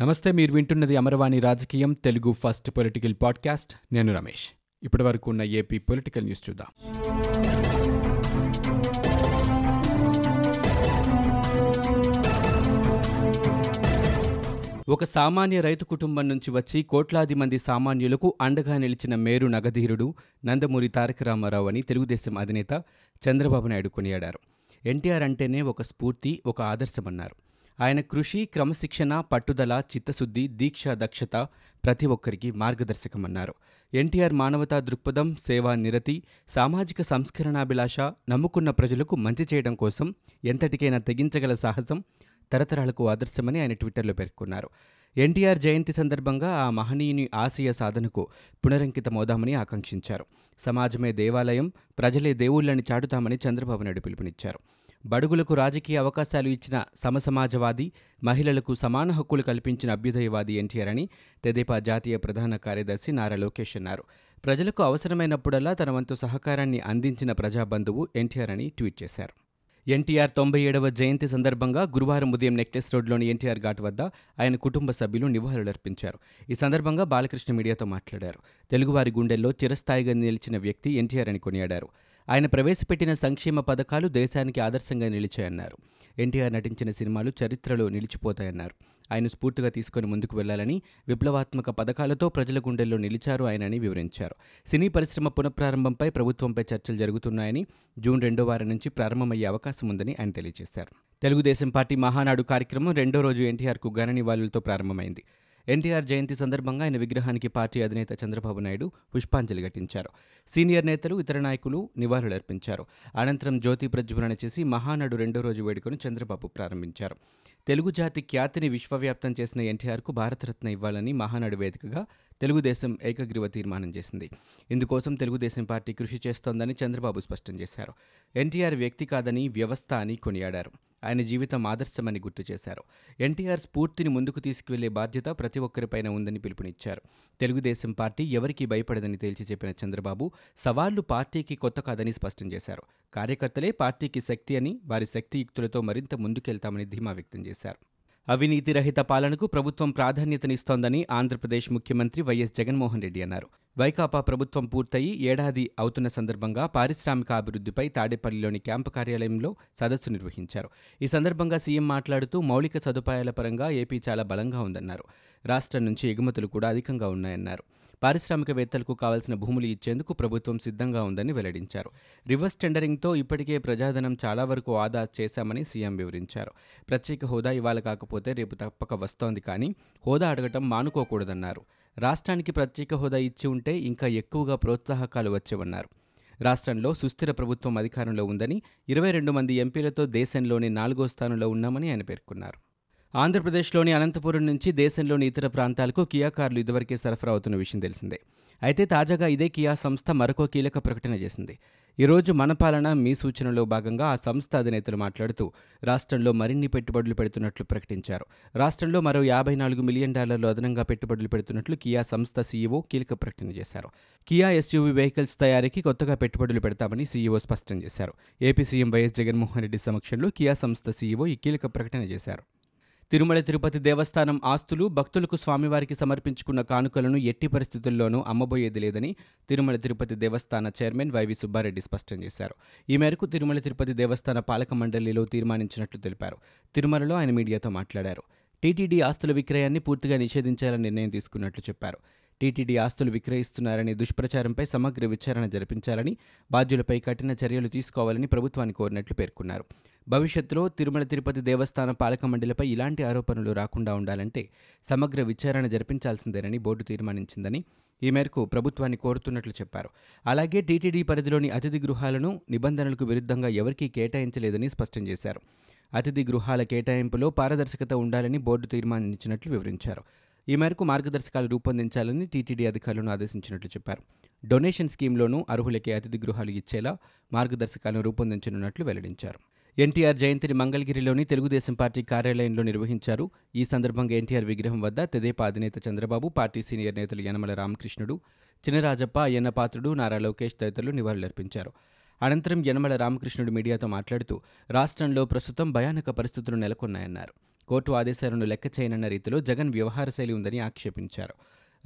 నమస్తే మీరు వింటున్నది అమరవాణి రాజకీయం తెలుగు ఫస్ట్ పొలిటికల్ పాడ్కాస్ట్. నేను రమేష్. ఇప్పటి వరకు ఉన్న ఏపీ పొలిటికల్ న్యూస్ చూద్దాం. ఒక సామాన్య రైతు కుటుంబం నుంచి వచ్చి కోట్లాది మంది సామాన్యులకు అండగా నిలిచిన మేరు నగధీరుడు నందమూరి తారక రామారావు అని తెలుగుదేశం అధినేత చంద్రబాబు నాయుడు కొనియాడారు. ఎన్టీఆర్ అంటేనే ఒక స్ఫూర్తి ఒక ఆదర్శమన్నారు. ఆయన కృషి క్రమశిక్షణ పట్టుదల చిత్తశుద్ధి దీక్ష దక్షత ప్రతి ఒక్కరికి మార్గదర్శకమన్నారు. ఎన్టీఆర్ మానవతా దృక్పథం సేవా నిరతి సామాజిక సంస్కరణాభిలాష నమ్ముకున్న ప్రజలకు మంచి చేయడం కోసం ఎంతటికైనా తెగించగల సాహసం తరతరాలకు ఆదర్శమని ఆయన ట్విట్టర్లో పేర్కొన్నారు. ఎన్టీఆర్ జయంతి సందర్భంగా ఆ మహనీయుని ఆశయ సాధనకు పునరంకితమవుదామని ఆకాంక్షించారు. సమాజమే దేవాలయం ప్రజలే దేవుళ్ళని చాటుతామని చంద్రబాబు నాయుడు పిలుపునిచ్చారు. బడుగులకు రాజకీయ అవకాశాలు ఇచ్చిన సమసమాజవాది మహిళలకు సమాన హక్కులు కల్పించిన అభ్యుదయవాది ఎన్టీఆర్ అని తెదేపా జాతీయ ప్రధాన కార్యదర్శి నారా లోకేష్ అన్నారు. ప్రజలకు అవసరమైనప్పుడల్లా తన వంతు సహకారాన్ని అందించిన ప్రజాబంధువు ఎన్టీఆర్ అని ట్వీట్ చేశారు. ఎన్టీఆర్ తొంభై ఏడవ జయంతి సందర్భంగా గురువారం ఉదయం నెక్లెస్ రోడ్లోని ఎన్టీఆర్ ఘాట్ వద్ద ఆయన కుటుంబ సభ్యులు నివాళులర్పించారు. ఈ సందర్భంగా బాలకృష్ణ మీడియాతో మాట్లాడారు. తెలుగువారి గుండెల్లో చిరస్థాయిగా నిలిచిన వ్యక్తి ఎన్టీఆర్ అని కొనియాడారు. ఆయన ప్రవేశపెట్టిన సంక్షేమ పథకాలు దేశానికి ఆదర్శంగా నిలిచాయన్నారు. ఎన్టీఆర్ నటించిన సినిమాలు చరిత్రలో నిలిచిపోతాయన్నారు. ఆయన స్ఫూర్తిగా తీసుకుని ముందుకు వెళ్ళాలని విప్లవాత్మక పథకాలతో ప్రజల గుండెల్లో నిలిచారు ఆయనని వివరించారు. సినీ పరిశ్రమ పునఃప్రారంభంపై ప్రభుత్వంపై చర్చలు జరుగుతున్నాయని జూన్ రెండో వారం నుంచి ప్రారంభమయ్యే అవకాశం ఉందని ఆయన తెలియజేశారు. తెలుగుదేశం పార్టీ మహానాడు కార్యక్రమం రెండో రోజు ఎన్టీఆర్కు ఘన నివాళులతో ప్రారంభమైంది. ఎన్టీఆర్ జయంతి సందర్భంగా ఆయన విగ్రహానికి పార్టీ అధినేత చంద్రబాబు నాయుడు పుష్పాంజలి ఘటించారు. సీనియర్ నేతలు ఇతర నాయకులు నివాళులర్పించారు. అనంతరం జ్యోతి ప్రజ్వలన చేసి మహానాడు రెండో రోజు వేడుకను చంద్రబాబు ప్రారంభించారు. తెలుగు జాతి ఖ్యాతిని విశ్వవ్యాప్తం చేసిన ఎన్టీఆర్కు భారతరత్న ఇవ్వాలని మహానాడు వేదికగా తెలుగుదేశం ఏకగ్రీవ తీర్మానం చేసింది. ఇందుకోసం తెలుగుదేశం పార్టీ కృషి చేస్తోందని చంద్రబాబు స్పష్టం చేశారు. ఎన్టీఆర్ వ్యక్తి కాదని వ్యవస్థ అని కొనియాడారు. ఆయన జీవితం ఆదర్శమని గుర్తు చేశారు. ఎన్టీఆర్ స్ఫూర్తిని ముందుకు తీసుకువెళ్ళే బాధ్యత ప్రతి ఒక్కరిపైన ఉందని పిలుపునిచ్చారు. తెలుగుదేశం పార్టీ ఎవరికీ భయపడదని తేల్చి చెప్పిన చంద్రబాబు సవాళ్ళు పార్టీకి కొత్త కాదని స్పష్టం చేశారు. కార్యకర్తలే పార్టీకి శక్తి అని వారి శక్తియుక్తులతో మరింత ముందుకెళ్తామని ధీమా వ్యక్తం చేశారు. అవినీతి రహిత పాలనకు ప్రభుత్వం ప్రాధాన్యతనిస్తోందని ఆంధ్రప్రదేశ్ ముఖ్యమంత్రి వైఎస్ జగన్మోహన్ రెడ్డి అన్నారు. వైకాపా ప్రభుత్వం పూర్తయి ఏడాది అవుతున్న సందర్భంగా పారిశ్రామిక అభివృద్ధిపై తాడేపల్లిలోని క్యాంపు కార్యాలయంలో సదస్సు నిర్వహించారు. ఈ సందర్భంగా సీఎం మాట్లాడుతూ మౌలిక సదుపాయాల పరంగా ఏపీ చాలా బలంగా ఉందన్నారు. రాష్ట్రం నుంచి ఎగుమతులు కూడా అధికంగా ఉన్నాయన్నారు. పారిశ్రామికవేత్తలకు కావాల్సిన భూములు ఇచ్చేందుకు ప్రభుత్వం సిద్ధంగా ఉందని వెల్లడించారు. రివర్స్ టెండరింగ్తో ఇప్పటికే ప్రజాధనం చాలా వరకు ఆదా చేశామని సీఎం వివరించారు. ప్రత్యేక హోదా ఇవాళ కాకపోతే రేపు తప్పక వస్తోంది కానీ హోదా అడగటం మానుకోకూడదన్నారు. రాష్ట్రానికి ప్రత్యేక హోదా ఇచ్చి ఉంటే ఇంకా ఎక్కువగా ప్రోత్సాహకాలు వచ్చేవన్నారు. రాష్ట్రంలో సుస్థిర ప్రభుత్వం అధికారంలో ఉందని ఇరవై రెండు మంది ఎంపీలతో దేశంలోనే నాలుగో స్థానంలో ఉన్నామని ఆయన పేర్కొన్నారు. ఆంధ్రప్రదేశ్లోని అనంతపురం నుంచి దేశంలోని ఇతర ప్రాంతాలకు కియా కార్లు ఇదివరకే సరఫరా అవుతున్న విషయం తెలిసిందే. అయితే తాజాగా ఇదే కియా సంస్థ మరొక కీలక ప్రకటన చేసింది. ఈరోజు మన పాలన మీ సూచనలో భాగంగా ఆ సంస్థ అధినేతలు మాట్లాడుతూ రాష్ట్రంలో మరిన్ని పెట్టుబడులు పెడుతున్నట్లు ప్రకటించారు. రాష్ట్రంలో మరో యాభై నాలుగు మిలియన్ డాలర్లు అదనంగా పెట్టుబడులు పెడుతున్నట్లు కియా సంస్థ సీఈఓ కీలక ప్రకటన చేశారు. కియా ఎస్యూవీ వెహికల్స్ తయారీకి కొత్తగా పెట్టుబడులు పెడతామని సీఈఓ స్పష్టం చేశారు. AP CM YS Jaganmohan Reddy సమక్షంలో కియా సంస్థ సీఈఓ ఈ కీలక ప్రకటన చేశారు. తిరుమల తిరుపతి దేవస్థానం ఆస్తులు భక్తులకు స్వామివారికి సమర్పించుకున్న కానుకలను ఎట్టి పరిస్థితుల్లోనూ అమ్మబోయేది లేదని తిరుమల తిరుపతి దేవస్థాన చైర్మన్ వైవి సుబ్బారెడ్డి స్పష్టం చేశారు. ఈ మేరకు తిరుమల తిరుపతి దేవస్థాన పాలక మండలిలో తీర్మానించినట్లు తెలిపారు. తిరుమలలో ఆయన మీడియాతో మాట్లాడారు. టీటీడీ ఆస్తుల విక్రయాన్ని పూర్తిగా నిషేధించాలని నిర్ణయం తీసుకున్నట్లు చెప్పారు. టీటీడీ ఆస్తులు విక్రయిస్తున్నారనే దుష్ప్రచారంపై సమగ్ర విచారణ జరిపించాలని బాధ్యులపై కఠిన చర్యలు తీసుకోవాలని ప్రభుత్వాన్ని కోరినట్లు పేర్కొన్నారు. భవిష్యత్తులో తిరుమల తిరుపతి దేవస్థాన పాలక మండలిపై ఇలాంటి ఆరోపణలు రాకుండా ఉండాలంటే సమగ్ర విచారణ జరిపించాల్సిందేనని బోర్డు తీర్మానించిందని ఈ మేరకు ప్రభుత్వాన్ని కోరుతున్నట్లు చెప్పారు. అలాగే టీటీడీ పరిధిలోని అతిథి గృహాలను నిబంధనలకు విరుద్ధంగా ఎవరికీ కేటాయించలేదని స్పష్టం చేశారు. అతిథి గృహాల కేటాయింపులో పారదర్శకత ఉండాలని బోర్డు తీర్మానించినట్లు వివరించారు. ఈ మేరకు మార్గదర్శకాలు రూపొందించాలని టీటీడీ అధికారులను ఆదేశించినట్లు చెప్పారు. డొనేషన్ స్కీమ్లోనూ అర్హులకే అతిథి గృహాలు ఇచ్చేలా మార్గదర్శకాలను రూపొందించనున్నట్లు వెల్లడించారు. ఎన్టీఆర్ జయంతిని మంగళగిరిలోని తెలుగుదేశం పార్టీ కార్యాలయంలో నిర్వహించారు. ఈ సందర్భంగా ఎన్టీఆర్ విగ్రహం వద్ద తెదేపా అధినేత చంద్రబాబు పార్టీ సీనియర్ నేతలు యనమల రామకృష్ణుడు చినరాజప్ప అయ్యన్న పాత్రుడు నారా లోకేష్ తదితరులు నివాళులర్పించారు. అనంతరం యనమల రామకృష్ణుడు మీడియాతో మాట్లాడుతూ రాష్ట్రంలో ప్రస్తుతం భయానక పరిస్థితులు నెలకొన్నాయన్నారు. కోర్టు ఆదేశాలను లెక్క చేయనన్న రీతిలో జగన్ వ్యవహార శైలి ఉందని ఆక్షేపించారు.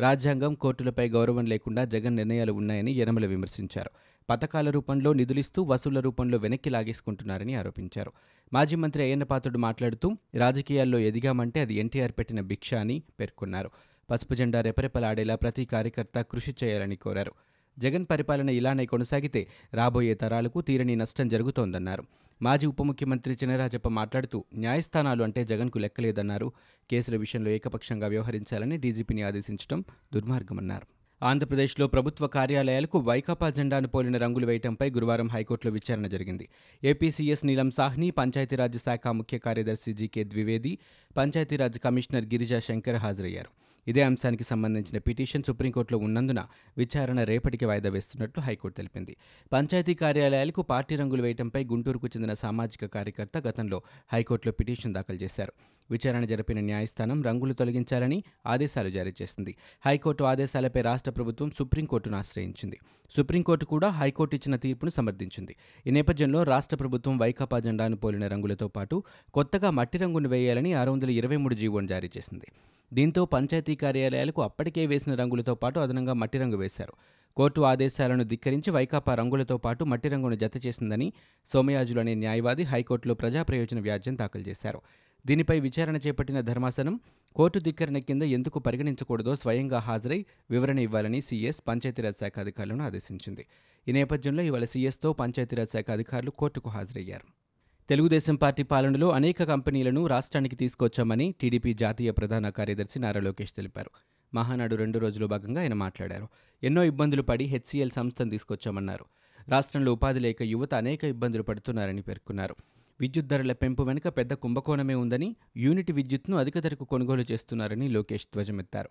రాజ్యాంగం కోర్టులపై గౌరవం లేకుండా జగన్ నిర్ణయాలు ఉన్నాయని యనమల విమర్శించారు. పథకాల రూపంలో నిధులిస్తూ వసూళ్ళ రూపంలో వెనక్కి లాగేసుకుంటున్నారని ఆరోపించారు. మాజీ మంత్రి అయ్యన్నపాత్రుడు మాట్లాడుతూ రాజకీయాల్లో ఎదిగామంటే అది ఎన్టీఆర్ పెట్టిన భిక్ష అని పేర్కొన్నారు. పసుపు జెండా రెపరెపలాడేలా ప్రతి కార్యకర్త కృషి చేయాలని కోరారు. జగన్ పరిపాలన ఇలానే కొనసాగితే రాబోయే తరాలకు తీరని నష్టం జరుగుతోందన్నారు. మాజీ ఉప ముఖ్యమంత్రి చినరాజప్ప మాట్లాడుతూ న్యాయస్థానాలు అంటే జగన్కు లెక్కలేదన్నారు. కేసుల విషయంలో ఏకపక్షంగా వ్యవహరించాలని డీజీపీని ఆదేశించడం దుర్మార్గమన్నారు. ఆంధ్రప్రదేశ్లో ప్రభుత్వ కార్యాలయాలకు వైకాపా జెండాను పోలిన రంగులు వేయటంపై గురువారం హైకోర్టులో విచారణ జరిగింది. ఏపీసీఎస్ నీలం సాహ్ని పంచాయతీరాజ్ శాఖ ముఖ్య కార్యదర్శి జీకే ద్వివేది పంచాయతీరాజ్ కమిషనర్ గిరిజా శంకర్ హాజరయ్యారు. ఇదే అంశానికి సంబంధించిన పిటిషన్ సుప్రీంకోర్టులో ఉన్నందున విచారణ రేపటికి వాయిదా వేస్తున్నట్లు హైకోర్టు తెలిపింది. పంచాయతీ కార్యాలయాలకు పార్టీ రంగులు వేయటంపై గుంటూరుకు చెందిన సామాజిక కార్యకర్త గతంలో హైకోర్టులో పిటిషన్ దాఖలు చేశారు. విచారణ జరిపిన న్యాయస్థానం రంగులు తొలగించాలని ఆదేశాలు జారీ చేసింది. హైకోర్టు ఆదేశాలపై రాష్ట్ర ప్రభుత్వం సుప్రీంకోర్టును ఆశ్రయించింది. సుప్రీంకోర్టు కూడా హైకోర్టు ఇచ్చిన తీర్పును సమర్థించింది. ఈ నేపథ్యంలో రాష్ట్ర ప్రభుత్వం వైకాపా జెండాను పోలిన రంగులతో పాటు కొత్తగా మట్టి రంగును వేయాలని ఆరు వందల ఇరవై మూడు జీవోను జారీ చేసింది. దీంతో పంచాయతీ కార్యాలయాలకు అప్పటికే వేసిన రంగులతో పాటు అదనంగా మట్టి రంగు వేశారు. కోర్టు ఆదేశాలను ధిక్కరించి వైకాపా రంగులతో పాటు మట్టి రంగును జత చేసిందని సోమయాజులు అనే న్యాయవాది హైకోర్టులో ప్రజా ప్రయోజన వ్యాజ్యం దాఖలు చేశారు. దీనిపై విచారణ చేపట్టిన ధర్మాసనం కోర్టు ధిక్కరణ కింద ఎందుకు పరిగణించకూడదో స్వయంగా హాజరై వివరణ ఇవ్వాలని సీఎస్ పంచాయతీరాజ్ శాఖ అధికారులను ఆదేశించింది. ఈ నేపథ్యంలో ఇవాళ సీఎస్తో పంచాయతీరాజ్ శాఖ అధికారులు కోర్టుకు హాజరయ్యారు. తెలుగుదేశం పార్టీ పాలనలో అనేక కంపెనీలను రాష్ట్రానికి తీసుకొచ్చామని టీడీపీ జాతీయ ప్రధాన కార్యదర్శి నారా లోకేష్ తెలిపారు. మహానాడు రెండు రోజుల భాగంగా ఆయన మాట్లాడారు. ఎన్నో ఇబ్బందులు పడి హెచ్సీఎల్ సంస్థను తీసుకొచ్చామన్నారు. రాష్ట్రంలో ఉపాధి లేక యువత అనేక ఇబ్బందులు పడుతున్నారని పేర్కొన్నారు. విద్యుత్ ధరల పెంపు వెనుక పెద్ద కుంభకోణమే ఉందని యూనిట్ విద్యుత్ను అధిక ధరకు కొనుగోలు చేస్తున్నారని లోకేష్ ధ్వజమెత్తారు.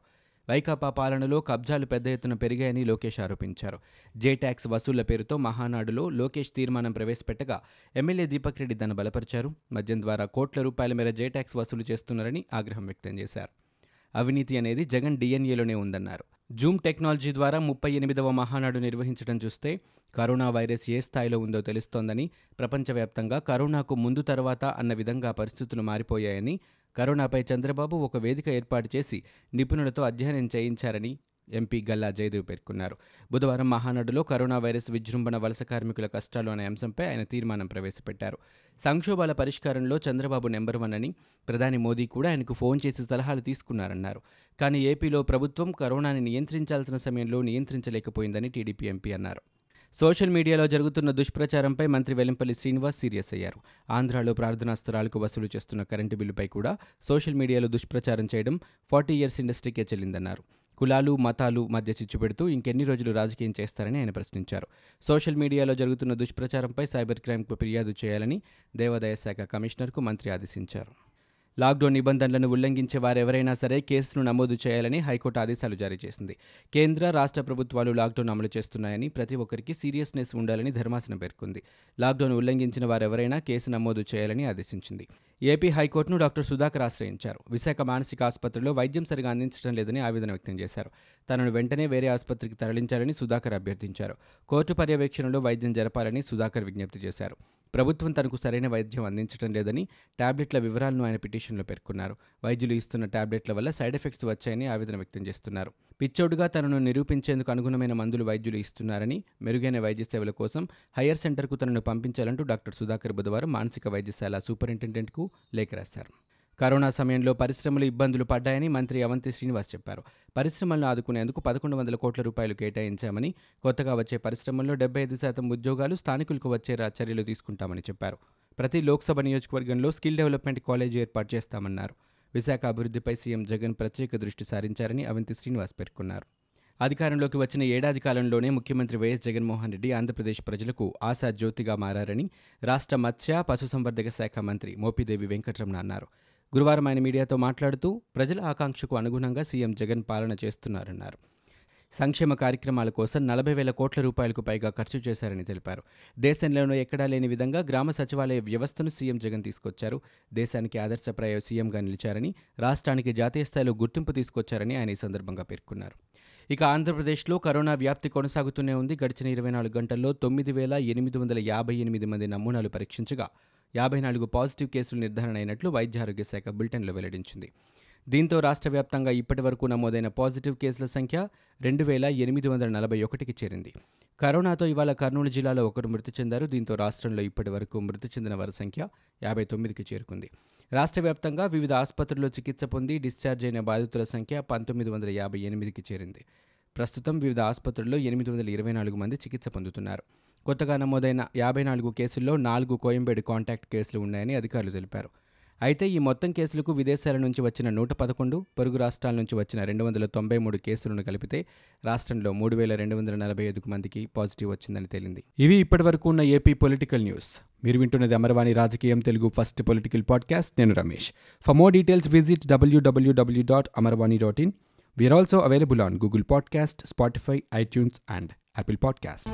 వైకాపా పాలనలో కబ్జాలు పెద్ద ఎత్తున పెరిగాయని లోకేష్ ఆరోపించారు. జే ట్యాక్స్ వసూళ్ళ పేరుతో మహానాడులో లోకేష్ తీర్మానం ప్రవేశపెట్టగా ఎమ్మెల్యే దీపక్ రెడ్డి దాన్ని బలపరిచారు. మద్యం ద్వారా కోట్ల రూపాయల మేర జే ట్యాక్స్ వసూలు చేస్తున్నారని ఆగ్రహం వ్యక్తం చేశారు. అవినీతి అనేది జగన్ డిఎన్ఏలోనే ఉందన్నారు. జూమ్ టెక్నాలజీ ద్వారా ముప్పై ఎనిమిదవ మహానాడు నిర్వహించడం చూస్తే కరోనా వైరస్ ఏ స్థాయిలో ఉందో తెలుస్తోందని ప్రపంచవ్యాప్తంగా కరోనాకు ముందు తర్వాత అన్న విధంగా పరిస్థితులు మారిపోయాయని కరోనాపై చంద్రబాబు ఒక వేదిక ఏర్పాటు చేసి నిపుణులతో అధ్యయనం చేయించారని ఎంపీ గల్లా జయదేవ్ పేర్కొన్నారు. బుధవారం మహానాడులో కరోనా వైరస్ విజృంభణ వలస కార్మికుల కష్టాలు అనే అంశంపై ఆయన తీర్మానం ప్రవేశపెట్టారు. సంక్షోభాల పరిష్కారంలో చంద్రబాబు నెంబర్ వన్ అని ప్రధాని మోదీ కూడా ఆయనకు ఫోన్ చేసి సలహాలు తీసుకున్నారన్నారు. కానీ ఏపీలో ప్రభుత్వం కరోనాని నియంత్రించాల్సిన సమయంలో నియంత్రించలేకపోయిందని టీడీపీ ఎంపీ అన్నారు. సోషల్ మీడియాలో జరుగుతున్న దుష్ప్రచారంపై మంత్రి వెల్లంపల్లి శ్రీనివాస్ సీరియస్ అయ్యారు. ఆంధ్రాలో ప్రార్థనా స్థలాలకు వసూలు చేస్తున్న కరెంటు బిల్లుపై కూడా సోషల్ మీడియాలో దుష్ప్రచారం చేయడం ఫార్టీ ఇయర్స్ ఇండస్ట్రీకే చెల్లిందన్నారు. కులాలు మతాలు మధ్య చిచ్చుపెడుతూ ఇంకెన్ని రోజులు రాజకీయం చేస్తారని ఆయన ప్రశ్నించారు. సోషల్ మీడియాలో జరుగుతున్న దుష్ప్రచారంపై సైబర్ క్రైమ్కు ఫిర్యాదు చేయాలని దేవాదాయ శాఖ కమిషనర్కు మంత్రి ఆదేశించారు. లాక్డౌన్ నిబంధనలను ఉల్లంఘించే వారెవరైనా సరే కేసును నమోదు చేయాలని హైకోర్టు ఆదేశాలు జారీ చేసింది. కేంద్ర రాష్ట్ర ప్రభుత్వాలు లాక్డౌన్ అమలు చేస్తున్నాయని ప్రతి ఒక్కరికి సీరియస్నెస్ ఉండాలని ధర్మాసనం పేర్కొంది. లాక్డౌన్ ఉల్లంఘించిన వారెవరైనా కేసు నమోదు చేయాలని ఆదేశించింది. ఏపీ హైకోర్టును డాక్టర్ సుధాకర్ ఆశ్రయించారు. విశాఖ మానసిక ఆసుపత్రిలో వైద్యం సరిగా అందించడం లేదని ఆవేదన వ్యక్తం చేశారు. తనను వెంటనే వేరే ఆసుపత్రికి తరలించాలని సుధాకర్ అభ్యర్థించారు. కోర్టు పర్యవేక్షణలో వైద్యం జరపాలని సుధాకర్ విజ్ఞప్తి చేశారు. ప్రభుత్వం తనకు సరైన వైద్యం అందించడం లేదని టాబ్లెట్ల వివరాలను ఆయన పిటిషన్లో పేర్కొన్నారు. వైద్యులు ఇస్తున్న టాబ్లెట్ల వల్ల సైడ్ ఎఫెక్ట్స్ వచ్చాయని ఆవేదన వ్యక్తం చేస్తున్నారు. పిచ్చోడుగా తనను నిరూపించేందుకు అనుగుణమైన మందులు వైద్యులు ఇస్తున్నారని మెరుగైన వైద్య సేవల కోసం హయ్యర్ సెంటర్కు తనను పంపించాలంటూ డాక్టర్ సుధాకర్ బుధవారం మానసిక వైద్యశాల సూపరింటెండెంట్కు లేఖ రాశారు. కరోనా సమయంలో పరిశ్రమలు ఇబ్బందులు పడ్డాయని మంత్రి అవంతి శ్రీనివాస్ చెప్పారు. పరిశ్రమలను ఆదుకునేందుకు పదకొండు వందల కోట్ల రూపాయలు కేటాయించామని కొత్తగా వచ్చే పరిశ్రమల్లో డెబ్బై ఐదు శాతం ఉద్యోగాలు స్థానికులకు వచ్చేలా చర్యలు తీసుకుంటామని చెప్పారు. ప్రతి లోక్సభ నియోజకవర్గంలో స్కిల్ డెవలప్మెంట్ కాలేజీ ఏర్పాటు చేస్తామన్నారు. విశాఖ అభివృద్ధిపై సీఎం జగన్ ప్రత్యేక దృష్టి సారించారని అవంతి శ్రీనివాస్ పేర్కొన్నారు. అధికారంలోకి వచ్చిన ఏడాది కాలంలోనే ముఖ్యమంత్రి వైఎస్ జగన్మోహన్ రెడ్డి ఆంధ్రప్రదేశ్ ప్రజలకు ఆశా జ్యోతిగా మారని రాష్ట్ర మత్స్య పశుసంవర్ధక శాఖ మంత్రి మోపిదేవి వెంకటరమణ అన్నారు. గురువారం ఆయన మీడియాతో మాట్లాడుతూ ప్రజల ఆకాంక్షకు అనుగుణంగా సీఎం జగన్ పాలన చేస్తున్నారన్నారు. సంక్షేమ కార్యక్రమాల కోసం నలభై వేల కోట్ల రూపాయలకు పైగా ఖర్చు చేశారని తెలిపారు. దేశంలోనూ ఎక్కడా లేని విధంగా గ్రామ సచివాలయ వ్యవస్థను సీఎం జగన్ తీసుకొచ్చారు. దేశానికి ఆదర్శప్రాయ సీఎంగా నిలిచారని రాష్ట్రానికి జాతీయ స్థాయిలో గుర్తింపు తీసుకొచ్చారని ఆయన ఈ సందర్భంగా పేర్కొన్నారు. ఇక ఆంధ్రప్రదేశ్లో కరోనా వ్యాప్తి కొనసాగుతూనే ఉంది. గడిచిన ఇరవై నాలుగు గంటల్లో తొమ్మిది వేల ఎనిమిది వందల యాభై ఎనిమిది మంది నమూనాలు పరీక్షించగా యాభై నాలుగు పాజిటివ్ కేసులు నిర్ధారణ అయినట్లు వైద్యారోగ్య శాఖ బులెటిన్లో వెల్లడించింది. దీంతో రాష్ట్ర వ్యాప్తంగా ఇప్పటి వరకు నమోదైన పాజిటివ్ కేసుల సంఖ్య రెండు వేల ఎనిమిది వందల నలభై ఒకటికి చేరింది. కరోనాతో ఇవాళ కర్నూలు జిల్లాలో ఒకరు మృతి చెందారు. దీంతో రాష్ట్రంలో ఇప్పటి వరకు మృతి చెందిన వారి సంఖ్య యాభై తొమ్మిదికి చేరుకుంది. రాష్ట్ర వ్యాప్తంగా వివిధ ఆసుపత్రుల్లో చికిత్స పొంది డిశ్చార్జ్ అయిన బాధితుల సంఖ్య పంతొమ్మిది వందల యాభై ఎనిమిదికి చేరింది. ప్రస్తుతం వివిధ ఆసుపత్రుల్లో ఎనిమిది వందల ఇరవై నాలుగు మంది చికిత్స పొందుతున్నారు. కొత్తగా నమోదైన యాభై నాలుగు కేసుల్లో నాలుగు కోయంబేడు కాంటాక్ట్ కేసులు ఉన్నాయని అధికారులు తెలిపారు. అయితే ఈ మొత్తం కేసులకు విదేశాల నుంచి వచ్చిన నూట పదకొండు పొరుగు రాష్ట్రాల నుంచి వచ్చిన రెండు వందల తొంభై మూడు కేసులను కలిపితే రాష్ట్రంలో మూడు వేల రెండు వందల నలభై ఐదు మందికి పాజిటివ్ వచ్చిందని తేలింది. ఇవి ఇప్పటివరకు ఉన్న ఏపీ పొలిటికల్ న్యూస్. మీరు వింటున్నది అమరవాణి రాజకీయం తెలుగు ఫస్ట్ పొలిటికల్ పాడ్కాస్ట్. నేను Ramesh. For more details visit WWW dot Amarvani dot in we are also available on Google podcast Spotify iTunes and Apple podcast